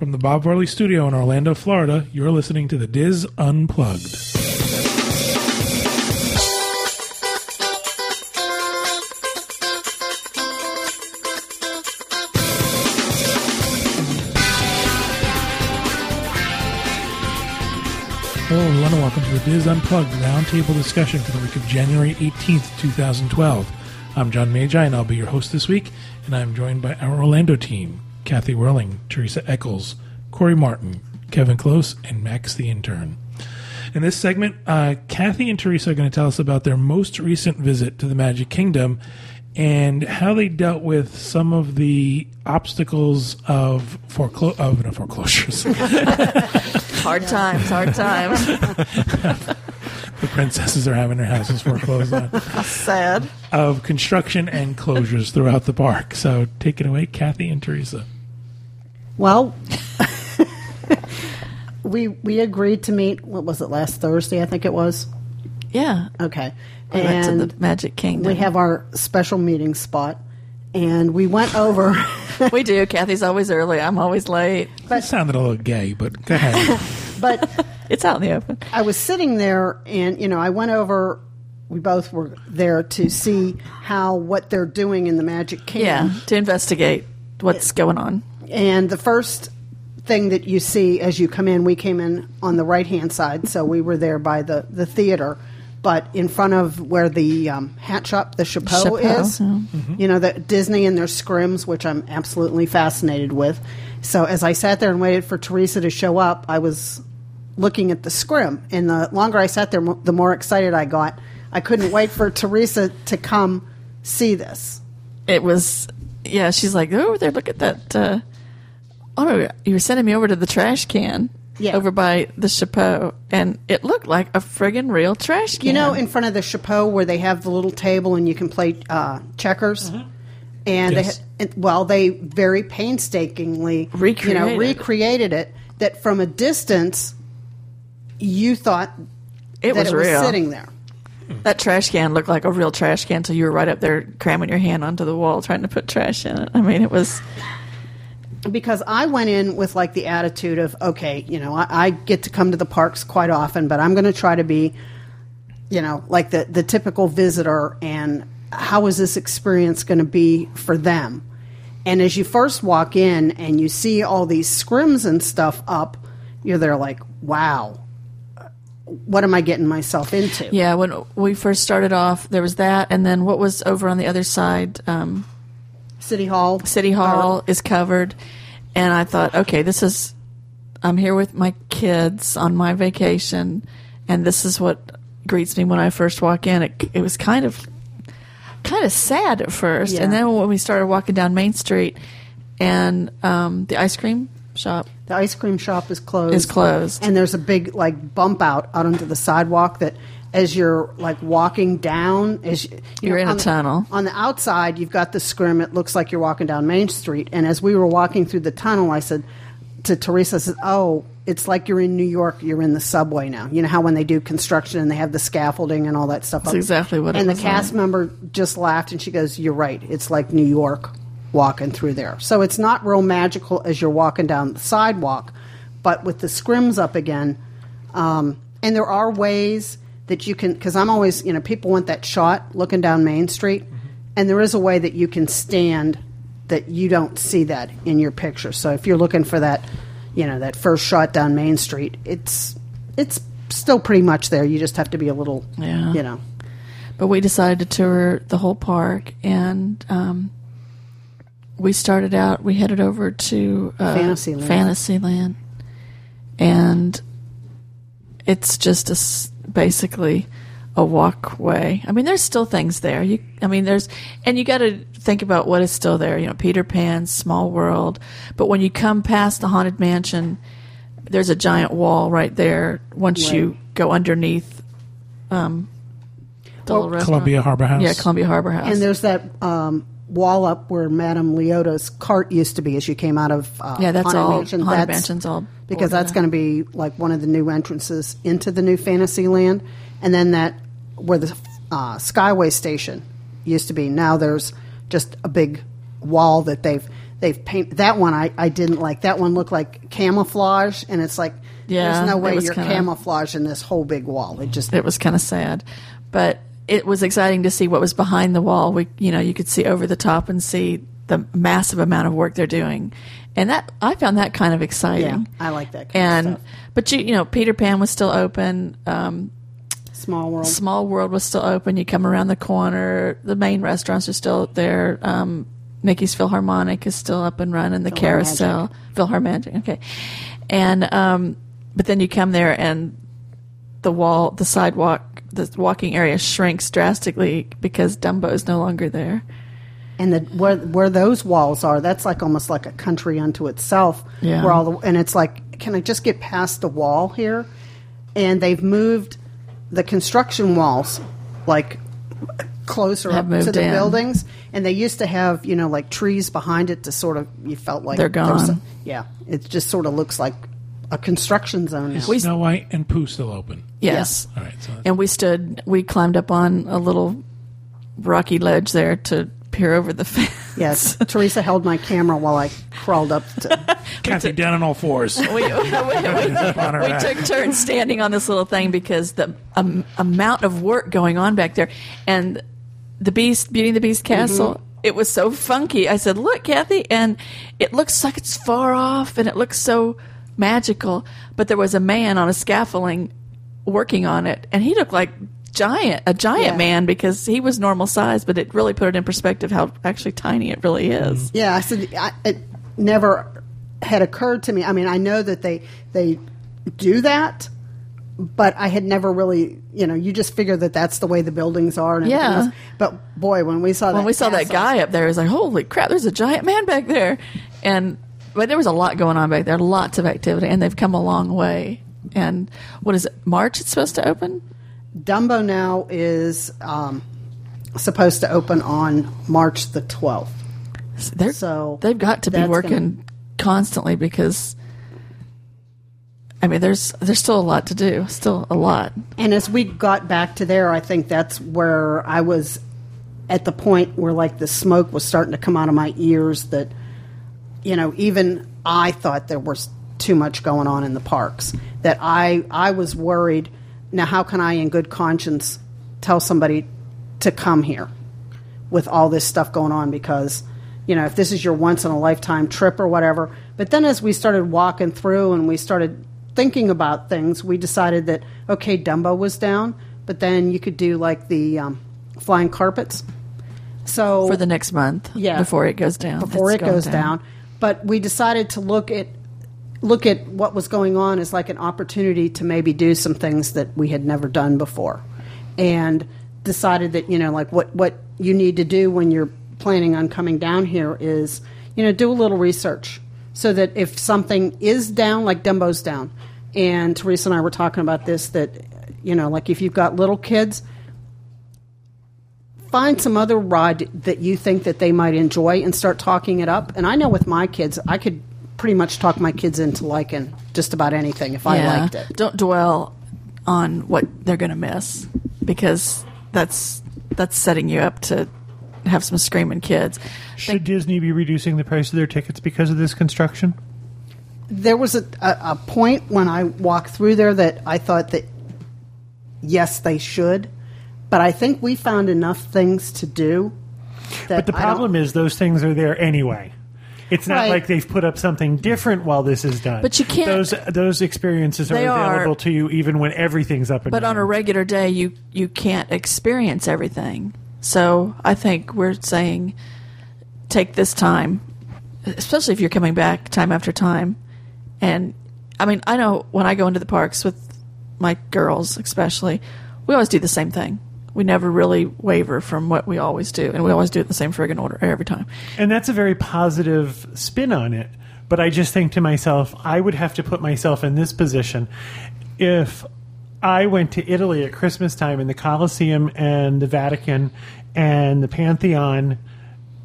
From the Bob Varley Studio in Orlando, Florida, you're listening to the DIS Unplugged. Hello, everyone, and welcome to the DIS Unplugged roundtable discussion for the week of January 18th, 2012. I'm John Magi, and I'll be your host this week, and I'm joined by our Orlando team Kathy Werling, Teresa Eccles, Corey Martin, Kevin Close, and Max the Intern. In this segment, uh, Kathy and Teresa are going to tell us about their most recent visit to the Magic Kingdom and how they dealt with some of the obstacles of of no, foreclosures. Hard times, hard times. the princesses are having their houses foreclosed on. Sad. Of construction and closures throughout the park. So take it away, Kathy and Teresa. Well, we we agreed to meet. What was it last Thursday? I think it was. Yeah. Okay, We went to and the Magic Kingdom. we have our special meeting spot, and we went over. we do. Kathy's always early. I'm always late. That sounded a little gay, but go ahead. but It's out in the open. I was sitting there, and you know, I went over. We both were there to see how what they're doing in the Magic Kingdom. Yeah, to investigate what's going on. And the first thing that you see as you come in, we came in on the right hand side, so we were there by the, the theater, but in front of where the um, hat shop, the Chapeau, Chapeau, is, yeah. you know, the Disney and their scrims, which I'm absolutely fascinated with. So as I sat there and waited for Teresa to show up, I was looking at the scrim, and the longer I sat there, the more excited I got. I couldn't wait for Teresa to come see this. It was, yeah, she's like, oh, there, look at that. Uh, oh, you were sending me over to the trash can Yeah. over by the Chapeau, and it looked like a friggin' real trash can. You know, in front of the chapeau where they have the little table and you can play uh, checkers. And Yes. they, and, well, they very painstakingly you know, Recreated. recreated it. That from a distance, you thought it that was it was real. sitting there. That trash can looked like a real trash can, so you were right up there cramming your hand onto the wall trying to put trash in it. I mean, it was. because I went in with like the attitude of okay, you know, I, I get to come to the parks quite often, but I'm going to try to be, you know, like the the typical visitor. And how is this experience going to be for them? And as you first walk in and you see all these scrims and stuff up, you're there like, wow, what am I getting myself into? Yeah, when we first started off, there was that, and then what was over on the other side? Um, City Hall, City Hall is covered, and I thought, okay, this is. I'm here with my kids on my vacation, and this is what greets me when I first walk in. It, it was kind of, kind of sad at first, and then when we started walking down Main Street, and um, the ice cream shop The ice cream shop is closed. Is closed. And there's a big like bump out out onto the sidewalk that as you're like walking down as you, you You're in a the- tunnel. On the outside, you've got the scrim. It looks like you're walking down Main Street. And as we were walking through the tunnel, I said to Teresa, I said, "Oh, it's like you're in New York. You're in the subway now. You know how when they do construction and they have the scaffolding and all that stuff. That's up. exactly what it And the cast like. member just laughed and she goes, "You're right. It's like New York." Walking through there. So it's not real magical as you're walking down the sidewalk, but with the scrims up again, um, and there are ways that you can, because I'm always, you know, people want that shot looking down Main Street, and there is a way that you can stand that you don't see that in your picture. So if you're looking for that, you know, that first shot down Main Street, it's it's still pretty much there. You just have to be a little, Yeah. you know. but we decided to tour the whole park and um, we started out we headed over to uh, Fantasyland. fantasyland and it's just a s basically a walkway i mean there's still things there you i mean there's and you got to think about what is still there you know peter pan's small world but when you come past the haunted mansion there's a giant wall right there once Right. you go underneath um, the Well. Columbia Harbor House. Yeah, Columbia Harbor House. And there's that um, wall up where Madame Leota's cart used to be as you came out of uh, yeah, that's Haunted all. Mansion. Haunted That's- Mansion's all because that's going to be like one of the new entrances into the new Fantasyland, and then that where the uh, Skyway station used to be. Now there's just a big wall that they've they've paint that one. I, I didn't like that one. Looked like camouflage, and it's like Yeah, there's no way you're kinda- camouflaging this whole big wall. It just it was kind of sad, but it was exciting to see what was behind the wall. We, you know, you could see over the top and see the massive amount of work they're doing, and that I found that kind of exciting. yeah, I like that kind And but you, you know, Peter Pan was still open. Um, Small world. Small World was still open. You come around the corner. The main restaurants are still there. Um, Mickey's PhilharMagic is still up and running. The Carousel, PhilharMagic. Okay, and um, but then you come there and the wall, the sidewalk, the walking area shrinks drastically because Dumbo is no longer there. and the where where those walls are, that's like almost like a country unto itself. Yeah. Where all the and it's like, can I just get past the wall here? And they've moved the construction walls like closer Have up to the in. buildings, and they used to have you know like trees behind it to sort of you felt like They're there was a- gone. yeah, it just sort of looks like a construction zone now. We- Snow White and Pooh still open. Yes. All right. So And we stood, we climbed up on a little rocky ledge there to peer over the fence. yes, Teresa held my camera while I crawled up to. Kathy down on all fours. we, we, we, on her we back. took turns standing on this little thing because the um, amount of work going on back there and the beast beauty and the beast castle it was so funky i said look kathy and it looks like it's far off and it looks so magical but there was a man on a scaffolding working on it and he looked like giant a giant Yeah. man because he was normal size but it really put it in perspective how actually tiny it really mm-hmm. is Yeah, I said I, it never had occurred to me. I mean, I know that they they do that, but I had never really, you know, you just figure that that's the way the buildings are. And Yeah. else. But boy, when we saw when that we saw that guy up there, it was like, holy crap, there's a giant man back there. And but there was a lot going on back there, lots of activity, and they've come a long way. And what is it? March it's supposed to open? Dumbo now is um, supposed to open on March the twelfth. They're, So they've got to be working constantly because I mean there's there's still a lot to do. Still a lot. And as we got back to there, I think that's where I was at the point where like the smoke was starting to come out of my ears that you know, even I thought there was too much going on in the parks. That I I was worried, now how can I in good conscience tell somebody to come here with all this stuff going on because you know, if this is your once in a lifetime trip or whatever. But then as we started walking through and we started thinking about things, we decided that okay, Dumbo was down, but then you could do like the um, flying carpets. So For the next month. Yeah. Before it goes down. before It's it goes down. But we decided to look at look at what was going on as like an opportunity to maybe do some things that we had never done before, and decided that you know like what what you need to do when you're planning on coming down here is you know do a little research so that if something is down like Dumbo's down, and Teresa and I were talking about this that you know like if you've got little kids find some other ride that you think that they might enjoy and start talking it up. And I know with my kids, I could pretty much talk my kids into liking just about anything if I liked it. Don't dwell on what they're going to miss because that's that's setting you up to have some screaming kids. Should Disney be reducing the price of their tickets because of this construction? There was a, a, a point when I walked through there that I thought that yes, they should. But I think we found enough things to do. That But the problem is those things are there anyway. It's not Right. like they've put up something different while this is done. But you can't- Those those experiences are They are- available to you even when everything's up and But on a regular day, you you can't experience everything. So I think we're saying take this time, especially if you're coming back time after time. And I mean, I know when I go into the parks with my girls, especially, we always do the same thing. We never really waver from what we always do, and we always do it in the same friggin' order every time. And that's a very positive spin on it. But I just think to myself, I would have to put myself in this position. If I went to Italy at Christmas time and the Colosseum and the Vatican and the Pantheon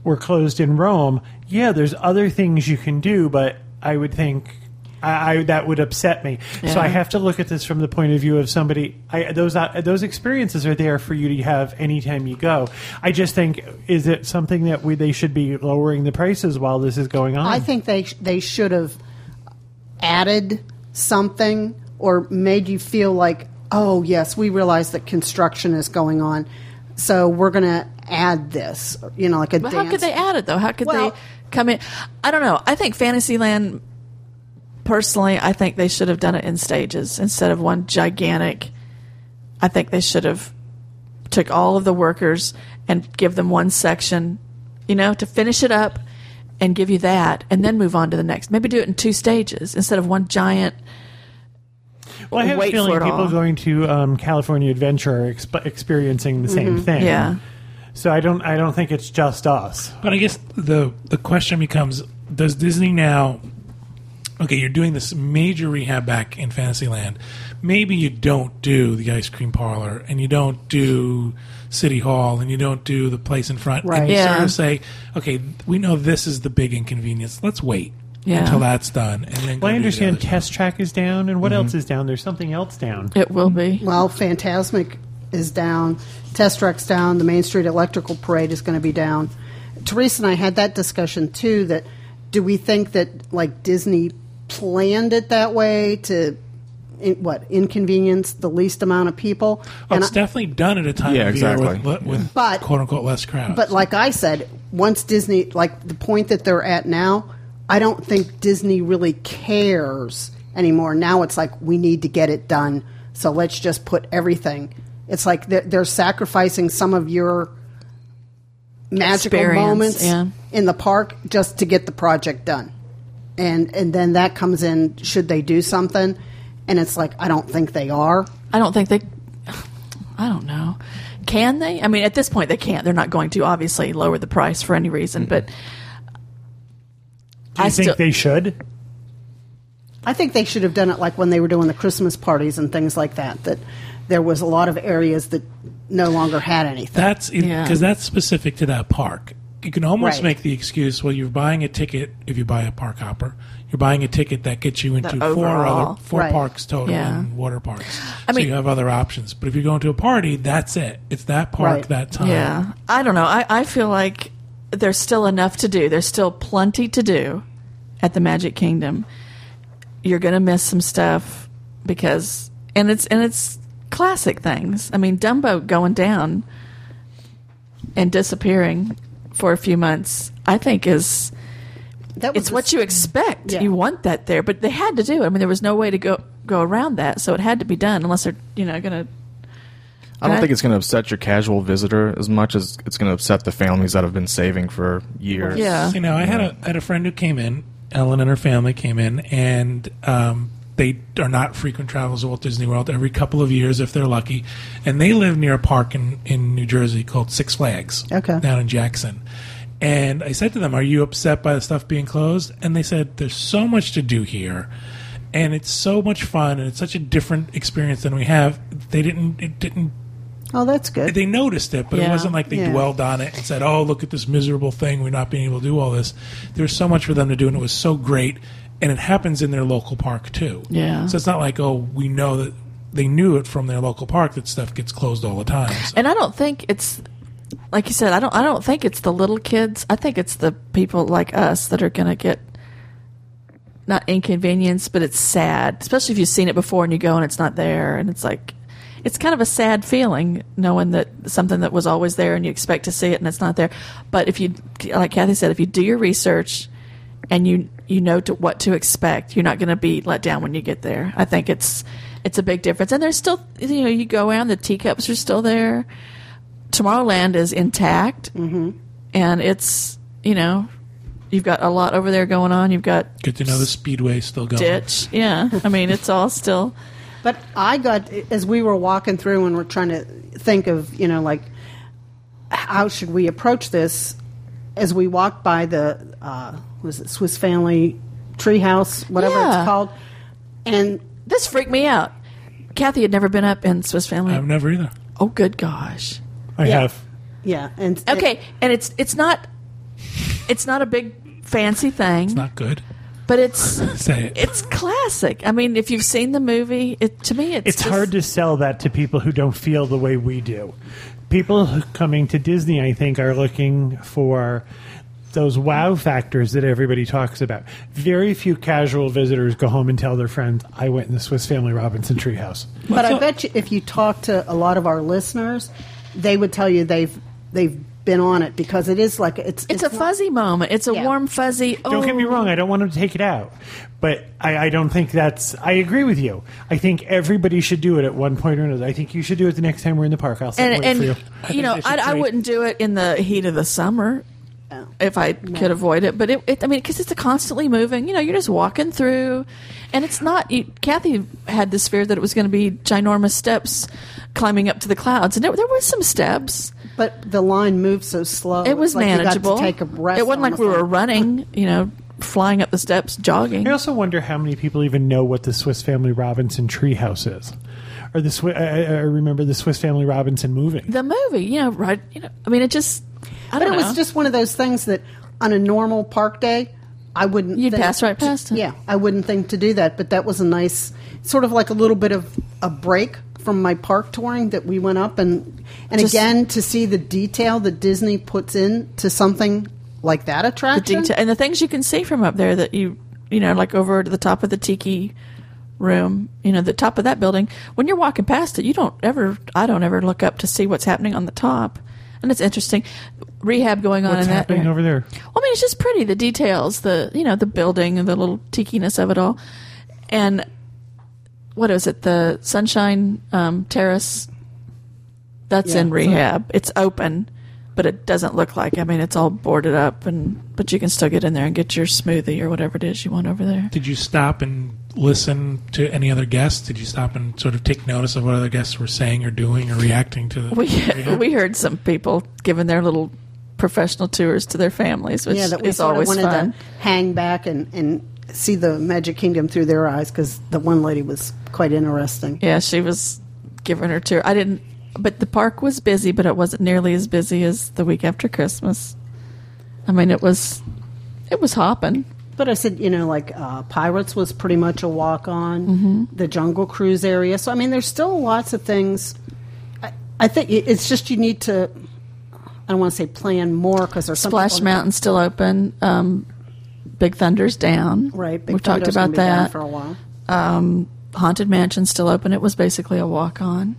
were closed in Rome, yeah, there's other things you can do, but I would think I, I that would upset me. So I have to look at this from the point of view of somebody. I, those uh, those experiences are there for you to have anytime you go. I just think is it something that we they should be lowering the prices while this is going on? I think they they should have added something or made you feel like, oh yes, we realize that construction is going on, so we're going to add this. You know, like a But dance. how could they add it though? How could Well- they come in? I don't know. I think Fantasyland. Personally, I think they should have done it in stages instead of one gigantic. I think they should have took all of the workers and give them one section, you know, to finish it up and give you that, and then move on to the next. Maybe do it in two stages instead of one giant. well, I have wait a feeling people all. going to um, California Adventure are exp- experiencing the same thing. Yeah. So I don't I don't think it's just us. But I guess the the question becomes: Does Disney now? Okay, you're doing this major rehab back in Fantasyland. Maybe you don't do the ice cream parlor, and you don't do City Hall, and you don't do the place in front. Right. And you Yeah. sort of say, okay, we know this is the big inconvenience. Let's wait Yeah. until that's done, and then. Well, I understand other. Test Track is down, and what mm-hmm. else is down? There's something else down. It will be. Mm-hmm. Well, Fantasmic is down, Test Track's down, the Main Street Electrical Parade is going to be down. Teresa and I had that discussion too. That do we think that like Disney planned it that way to in, what inconvenience the least amount of people? Oh, And it's I- definitely done at a time Yeah, of year exactly. with, with But- quote unquote less crowds. But like I said, once Disney, like the point that they're at now, I don't think Disney really cares anymore. Now it's like we need to get it done, so let's just put everything. It's like they're, they're sacrificing some of your magical Experience, moments yeah. in the park just to get the project done, and and then that comes in. Should they do something? And it's like I don't think they are. I don't think they. I don't know. Can they? I mean, at this point, they can't. They're not going to obviously lower the price for any reason. But mm-hmm. Do you I think still, they should? I think they should have done it like when they were doing the Christmas parties and things like that. That there was a lot of areas that no longer had anything. That's because Yeah. that's specific to that park. You can almost Right. make the excuse: well, you're buying a ticket if you buy a park hopper. You're buying a ticket that gets you into The four other four Right. parks total Yeah. in water parks. I so mean- you have other options. But if you're going to a party, that's it. It's that park Right. that time. yeah, I don't know. I, I feel like there's still enough to do. There's still plenty to do at the Magic Kingdom. You're going to miss some stuff because, and it's and it's classic things. I mean, Dumbo going down and disappearing for a few months. I think is That was it's what you expect. Yeah. You want that there, but they had to do it. I mean, there was no way to go go around that, so it had to be done. Unless they're you know going to. I don't Right. think it's going to upset your casual visitor as much as it's going to upset the families that have been saving for years. Yeah. You know, I had a I had a friend who came in. Ellen and her family came in, and um, they are not frequent travelers to Walt Disney World. Every couple of years, if they're lucky, and they live near a park in in New Jersey called Six Flags, Okay. down in Jackson. And I said to them, "Are you upset by the stuff being closed?" And they said, "There's so much to do here." And it's so much fun, and it's such a different experience than we have. They didn't. It didn't Oh, that's good. they noticed it, but it wasn't like they Yeah. dwelled on it and said, "Oh, look at this miserable thing. We're not being able to do all this." There's so much for them to do, and it was so great. And it happens in their local park too. Yeah. So it's not like, oh, we know that they knew it from their local park that stuff gets closed all the time. So- And I don't think it's like you said. I don't. I don't think it's the little kids. I think it's the people like us that are going to get not inconvenience, but it's sad, especially if you've seen it before and you go and it's not there, and it's like. It's kind of a sad feeling knowing that something that was always there and you expect to see it and it's not there. But if you, like Kathy said, if you do your research and you you know to, what to expect, you're not going to be let down when you get there. I think it's it's a big difference. And there's still, you know, you go around, the teacups are still there. Tomorrowland is intact, mm-hmm. and it's you know, you've got a lot over there going on. You've got Good to know the speedway still going. ditch, yeah. I mean, it's all still. But I got as we were walking through and we're trying to think of you know like how should we approach this as we walked by the uh, was it Swiss Family Treehouse whatever Yeah. it's called and This freaked me out. Kathy had never been up in Swiss Family. I've never either. oh, good gosh. I Yeah. have. yeah and Okay, and it's it's not it's not a big fancy thing. It's not good. but it's Say it. it's classic. I mean, if you've seen the movie, it to me it's It's just- hard to sell that to people who don't feel the way we do. People coming to Disney, I think, are looking for those wow factors that everybody talks about. Very few casual visitors go home and tell their friends, "I went in the Swiss Family Robinson treehouse." But I bet you if you talk to a lot of our listeners, they would tell you they've they've been on it because it is like it's It's, a not- fuzzy moment. It's a Yeah. warm fuzzy. Oh, Don't get me oh. wrong; I don't want them to take it out, but I, I don't think that's. I agree with you. I think everybody should do it at one point or another. I think you should do it the next time we're in the park. I'll sit and and for you. I you know, I, I wouldn't do it in the heat of the summer Oh. if I could avoid it. But it, it I mean, because it's a constantly moving. You know, you're just walking through, and it's not. You, Kathy had this fear that it was going to be ginormous steps climbing up to the clouds, and there, there was some steps. But the line moved so slow. It was it's like you got to manageable. take a breath. it wasn't like we were running. You know, flying up the steps, jogging. I also wonder how many people even know what the Swiss Family Robinson treehouse is, or the Swi- I, I remember the Swiss Family Robinson movie. the movie, you know, right? You know, I mean, it just. I But it know. was just one of those things that on a normal park day, I wouldn't. You'd think pass right to- past it. Yeah, I wouldn't think to do that. But that was a nice, sort of like a little bit of a break from my park touring that we went up and and Just- again to see the detail that Disney puts in to something like that attraction. the detail and the things you can see from up there that you you know like over to the top of the tiki room you know the top of that building when you're walking past it you don't ever i don't ever look up to see what's happening on the top and it's interesting rehab going on What's in that happening area. over there? Well, I mean, it's just pretty. The details, the you know, the building and the little tikiness of it all, and what is it? The Sunshine um, Terrace. That's Yeah, in so- rehab. It's open, but it doesn't look like. I mean, it's all boarded up, and but you can still get in there and get your smoothie or whatever it is you want over there. Did you stop and listen to any other guests? Did you stop and sort of take notice of what other guests were saying or doing or reacting to the? We Yeah. we heard some people giving their little professional tours to their families, which yeah, that we is sort of always wanted fun. to hang back and, and see the Magic Kingdom through their eyes because the one lady was quite interesting. Yeah, she was giving her tour. I didn't, but the park was busy, but it wasn't nearly as busy as the week after Christmas. I mean, it was, it was hopping. But I said, you know, like uh, Pirates was pretty much a walk on, Mm-hmm. the Jungle Cruise area. So, I mean, there's still lots of things. I, I think it's just you need to, I don't want to say plan more because there's some Splash people- Mountain's still open. Um, Big Thunder's down. Right. Big We've talked about gonna down that. for a while. Um, Haunted Mansion's still open. It was basically a walk on.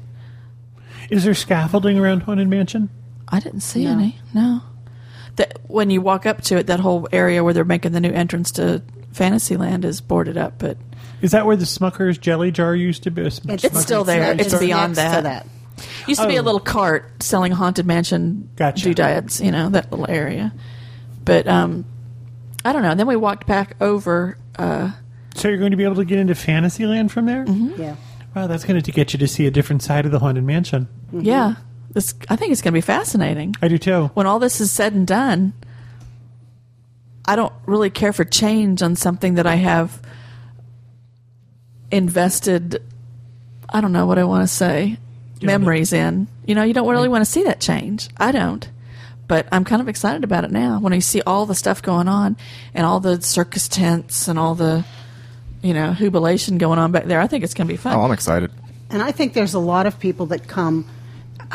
Is there scaffolding around Haunted Mansion? I didn't see No. any. No. That when you walk up to it, that whole area where they're making the new entrance to Fantasyland is boarded up, but Is that where the Smucker's jelly jar used to be? It's still there. next- It's beyond next to that. Used to be a Oh. little cart selling haunted mansion Gotcha. doodads, you know, that little area. But um, I don't know. Then we walked back over. Uh, So you're going to be able to get into Fantasyland from there? Mm-hmm. Yeah. Wow, that's going to get you to see a different side of the Haunted Mansion. Yeah, this I think it's going to be fascinating I do too. when all this is said and done. I don't really care for change on something that I have invested. I don't know what I want to say. Memories in. You know, you don't really mm-hmm. want to see that change. I don't. But I'm kind of excited about it now when I see all the stuff going on and all the circus tents and all the, you know, jubilation going on back there. I think it's going to be fun. Oh, I'm excited. And I think there's a lot of people that come.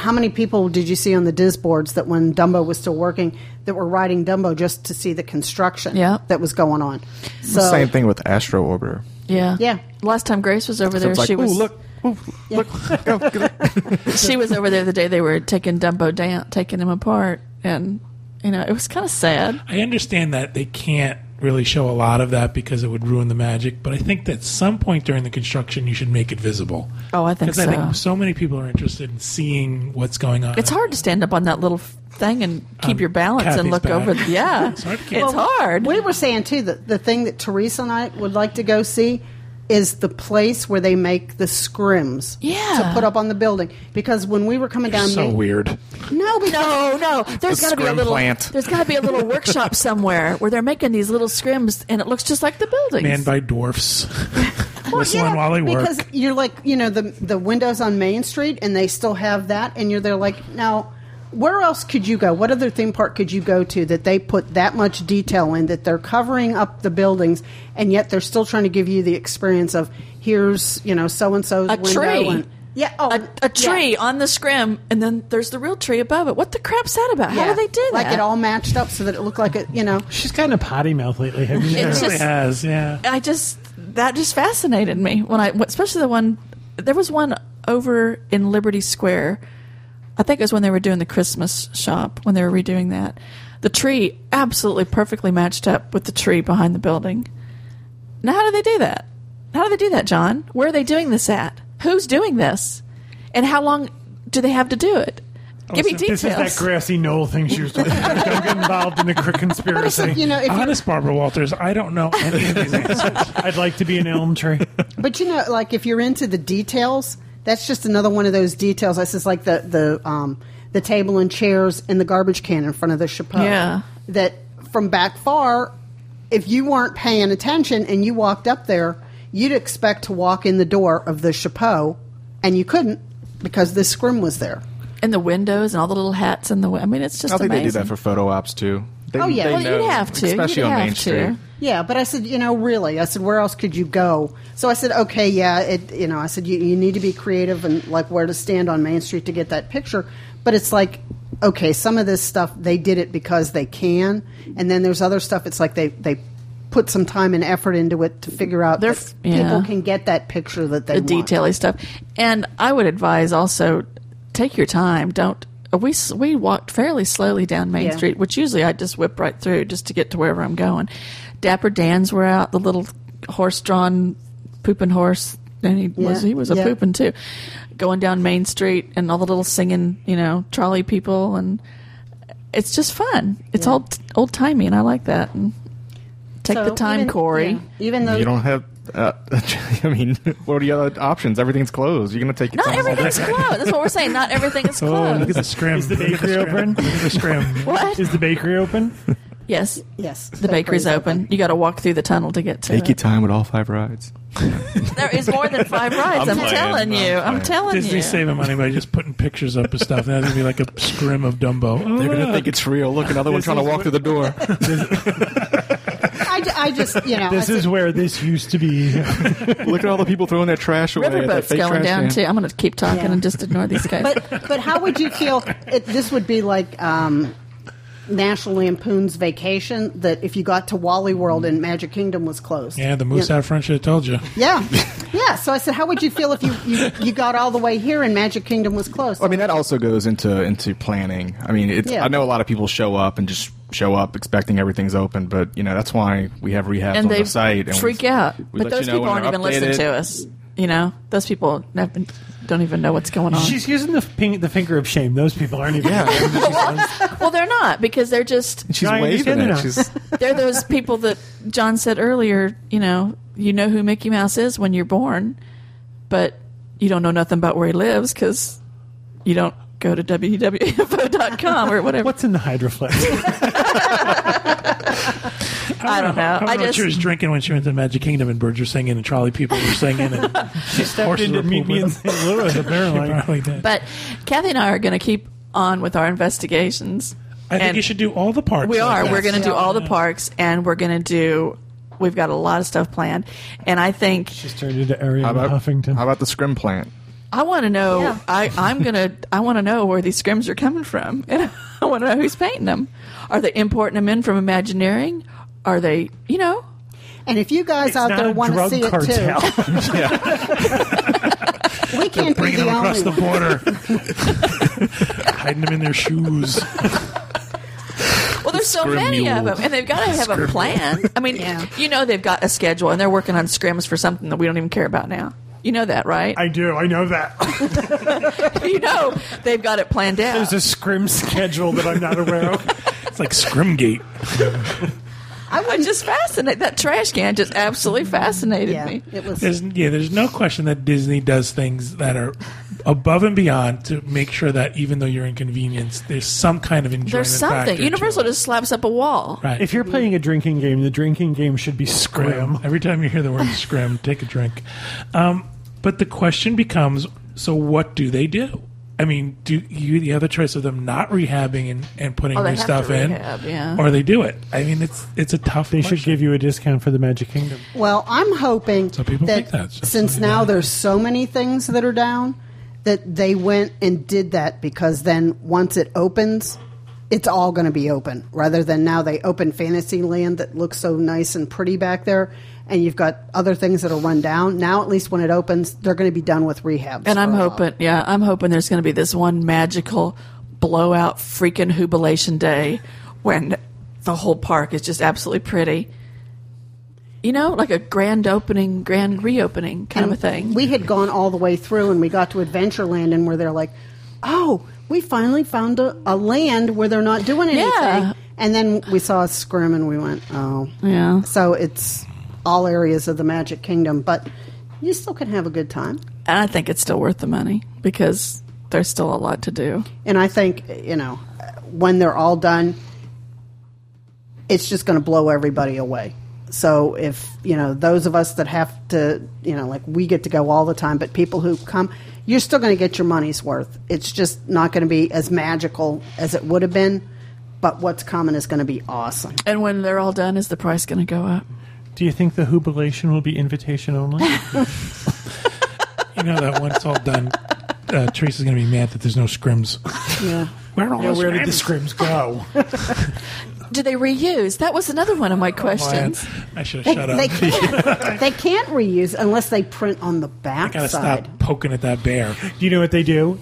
How many people did you see on the DIS boards that when Dumbo was still working that were riding Dumbo just to see the construction Yeah. that was going on? So Same thing with Astro Orbiter. yeah. Yeah. Last time Grace was over So there, it's like, she ooh, was look, ooh, look. Oh, she was over there the day they were taking Dumbo down, taking him apart, and you know it was kind of sad. I understand that they can't really show a lot of that because it would ruin the magic, but I think that some point during the construction you should make it visible. Oh, I think Because so. I think so many people are interested in seeing what's going on. It's hard to stand up on that little thing and keep Um, your balance and Kathy's look back. over. Yeah, It's hard to it's keep- hard. We were saying too that the thing that Teresa and I would like to go see is the place where they make the scrims Yeah. to put up on the building. Because when we were coming down, so Main- weird. No, we No, no. There's The got to be a little. plant. There's got to be a little workshop somewhere where they're making these little scrims, and it looks just like the buildings. Man by dwarfs. Well, Whistling yeah, while they work. Because you're like, you know, the the windows on Main Street, and they still have that, and you're there like, now, where else could you go? What other theme park could you go to that they put that much detail in that they're covering up the buildings and yet they're still trying to give you the experience of here's you know so and so's A window tree. and yeah oh a, a tree yeah. on the scrim, and then there's the real tree above it. What the crap's that about? How Yeah. do they do that? Like it all matched up so that it looked like it, you know. She's gotten a potty mouth lately. Have you It just- has, yeah. I just that just fascinated me when I, especially the one. There was one over in Liberty Square. I think it was when they were doing the Christmas shop when they were redoing that. The tree absolutely perfectly matched up with the tree behind the building. Now, how do they do that? How do they do that, John? Where are they doing this at? Who's doing this? And how long do they have to do it? Oh, Give me Listen, details. This is that grassy knoll thing she was doing. Don't get involved in the cr- But I conspiracy. said, you know, if Honest, Barbara Walters, I don't know any of these answers. I'd like to be an elm tree. but you know, like if you're into the details, that's just another one of those details. This is like the the um, the table and chairs and the garbage can in front of the chapeau. Yeah. That from back far, if you weren't paying attention and you walked up there, you'd expect to walk in the door of the chapeau, and you couldn't because the scrim was there. and the windows and all the little hats in the. I mean, it's just I think amazing. they do that for photo ops too. They, Oh, yeah. they Well, you'd have to. especially You'd on have Main to. Yeah, but I said, you know, really, I said, where else could you go? So I said, okay, yeah, it, you know, I said, you, you need to be creative and like where to stand on Main Street to get that picture. But it's like, okay, some of this stuff they did it because they can, and then there's other stuff. It's like they they put some time and effort into it to figure out They're that f- people can get that picture that they want. the want. detaily stuff. And I would advise also take your time. Don't we we walked fairly slowly down Main Yeah. Street, which usually I just whip right through just to get to wherever I'm going. Dapper Dan's were out, the little horse-drawn pooping horse, and he was he was a yeah. pooping too. Going down Main Street and all the little singing, you know, trolley people, and it's just fun. It's Yeah. old old timey, and I like that. And take So the time, even- Corey. yeah, even though You don't have. Uh, I mean, what are the other options? Everything's closed. You're gonna take your Not everything's closed. That's what we're saying. Not everything is closed. Oh, look at the scrim. Is the bakery open? Look at the scrim. What? Is the bakery open? Yes, yes, the bakery's open. You got to walk through the tunnel to get to Take your time with all five rides. There is more than five rides. I'm, I'm playing. telling you. I'm I'm, playing. telling you. Disney's saving money by just putting pictures up of stuff. That's gonna be like a scrim of Dumbo. Oh, They're gonna think it's real. Look, another one trying to walk through the door. I, just, you know, This I is said- where this used to be. Look at all the people throwing their trash away. Riverboat's going trash down can. too. I'm going to keep talking Yeah. and just ignore these guys. but but how would you feel? It, this would be like um, National Lampoon's Vacation. That if you got to Wally World and Magic Kingdom was closed. Yeah, the moose out front should have told you. Yeah, yeah. So I said, how would you feel if you, you, you got all the way here and Magic Kingdom was closed? I mean, that also goes into into planning. I mean, it's, Yeah. I know a lot of people show up and just show up expecting everything's open, but you know that's why we have rehabs and on they the site. And freak we, out. we But those you know people aren't they're even listening to us. You know, those people never, don't even know what's going on. She's using the ping, the finger of shame. Those people aren't even. Yeah, well, they're not because they're just she's I waving it. She's they're those people that John said earlier. You know, you know who Mickey Mouse is when you're born, but you don't know nothing about where he lives because you don't go to www.info.com or whatever. What's in the hydroflex? I don't know. I don't I know what just she was drinking when she went to the Magic Kingdom and birds were singing and trolley people were singing and she stepped Horses in were meet me in. St. Louis, she apparently. probably did. But Kathy and I are going to keep on with our investigations. I think you should do all the parks. We like are. that. We're going to do all the parks, and we're going to do. We've got a lot of stuff planned, and I think She's turned into Arianna how about Huffington. how about the scrim plant? I want to know. Yeah. I, I'm gonna. I want to know where these scrims are coming from, and I want to know who's painting them. Are they importing them in from Imagineering? Are they? You know, and if you guys It's out there want to drug see it too, we can't be bringing the them across only the border, hiding them in their shoes. well, there's so Scrim many of them, and they've got to have a plan. I mean, Yeah. you know, they've got a schedule, and they're working on scrims for something that we don't even care about now. You know that, right? I do. I know that. you know they've got it planned out. There's a scrim schedule that I'm not aware of. It's like Scrimgate. I'm just fascinated. That trash can just absolutely fascinated Yeah, me. it was. There's yeah, there's no question that Disney does things that are above and beyond to make sure that even though you're inconvenienced, there's some kind of enjoyment. There's something. Universal just slaps up a wall. right. If you're playing a drinking game, the drinking game should be scrim. Every time you hear the word scrim, take a drink. Um, but the question becomes: so what do they do? I mean, do you you have the other choice of them not rehabbing and, and putting Oh, they new have stuff to in, rehab, yeah. or they do it? I mean, it's it's a tough. They should question. give you a discount for the Magic Kingdom. Well, I'm hoping Some people that, think that, so since somebody now does. there's so many things that are down, that they went and did that because then once it opens, it's all going to be open. Rather than now they open Fantasyland that looks so nice and pretty back there, and you've got other things that are run down. Now, at least when it opens, they're going to be done with rehabs. And I'm for a while. hoping, yeah, I'm hoping there's going to be this one magical blowout freaking jubilation day when the whole park is just absolutely pretty. You know, like a grand opening, grand reopening kind of a thing. We had gone all the way through, and we got to Adventureland, and where they're like, "Oh, we finally found a, a land where they're not doing anything." Yeah. And then we saw a scrim, and we went, "Oh, yeah. So it's all areas of the Magic Kingdom, but you still can have a good time. And I think it's still worth the money because there's still a lot to do. And I think you know when they're all done, it's just going to blow everybody away. So if you know those of us that have to, you know, like we get to go all the time, but people who come, you're still going to get your money's worth. It's just not going to be as magical as it would have been, but what's coming is going to be awesome. And when they're all done, is the price going to go up? Do you think the jubilation will be invitation only? You know that when it's all done, uh, Teresa's going to be mad that there's no scrims. Yeah. Where are all Yeah, the where did the scrims? scrims go? Do they reuse? That was another one of my oh, questions. I should They, have shut up. they can't. they can't reuse unless they print on the back Gotta side. stop poking at that bear. Do you know what they do?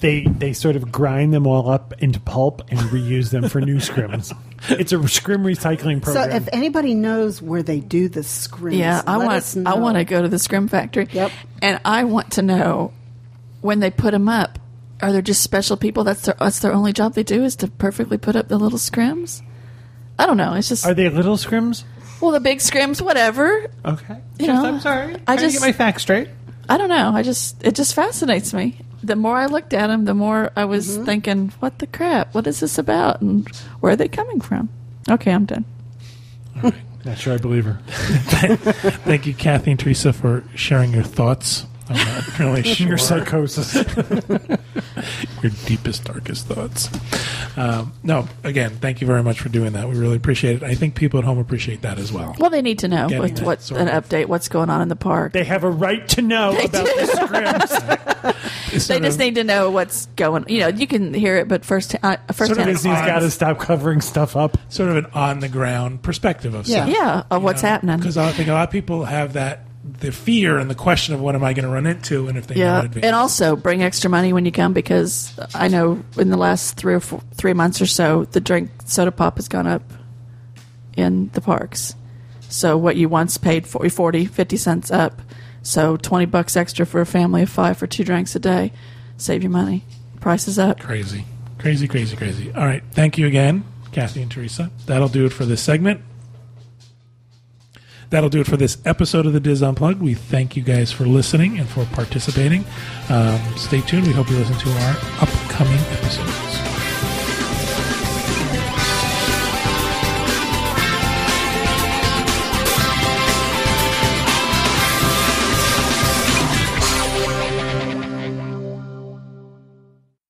They they sort of grind them all up into pulp and reuse them for new scrims. It's a scrim recycling program. So if anybody knows where they do the scrims, Yeah, I let want us know. I want to go to the scrim factory. Yep. And I want to know when they put them up. Are there just special people? That's their that's their only job they do is to perfectly put up the little scrims. I don't know. It's just Are they little scrims? well the big scrims, whatever. Okay. You Just- know, I'm sorry. I I just just- get my facts straight. I don't know. I just it just fascinates me. The more I looked at them, the more I was Mm-hmm. thinking, "What the crap? What is this about? And where are they coming from?" Okay, I'm done. All right. Not sure I believe her. Thank you, Kathy and Teresa, for sharing your thoughts. I'm not really sure Your psychosis. your deepest, darkest thoughts. Um, no, again, thank you very much for doing that. We really appreciate it. I think people at home appreciate that as well. Well, they need to know Getting what, that what sort an of- update, what's going on in the park. they have a right to know about the scrims. It's They just of- need to know what's going. You know, you can hear it, but first, uh, first Sort of hand. is- Disney's got to stop covering stuff up. sort of an on the ground perspective of Yeah. stuff. yeah, of what's happening. Because I think a lot of people have that the fear and the question of what am I going to run into, and if they Yeah, and also bring extra money when you come because I know in the last three or four, three months or so, the drink soda pop has gone up in the parks. So what you once paid for 40, 50 cents up, so twenty bucks extra for a family of five for two drinks a day, save you money. Prices up. Crazy. Crazy, crazy, crazy. All right. Thank you again, Kathy and Teresa. That'll do it for this segment. That'll do it for this episode of the DIS Unplugged. We thank you guys for listening and for participating. Um, stay tuned. We hope you listen to our upcoming episodes.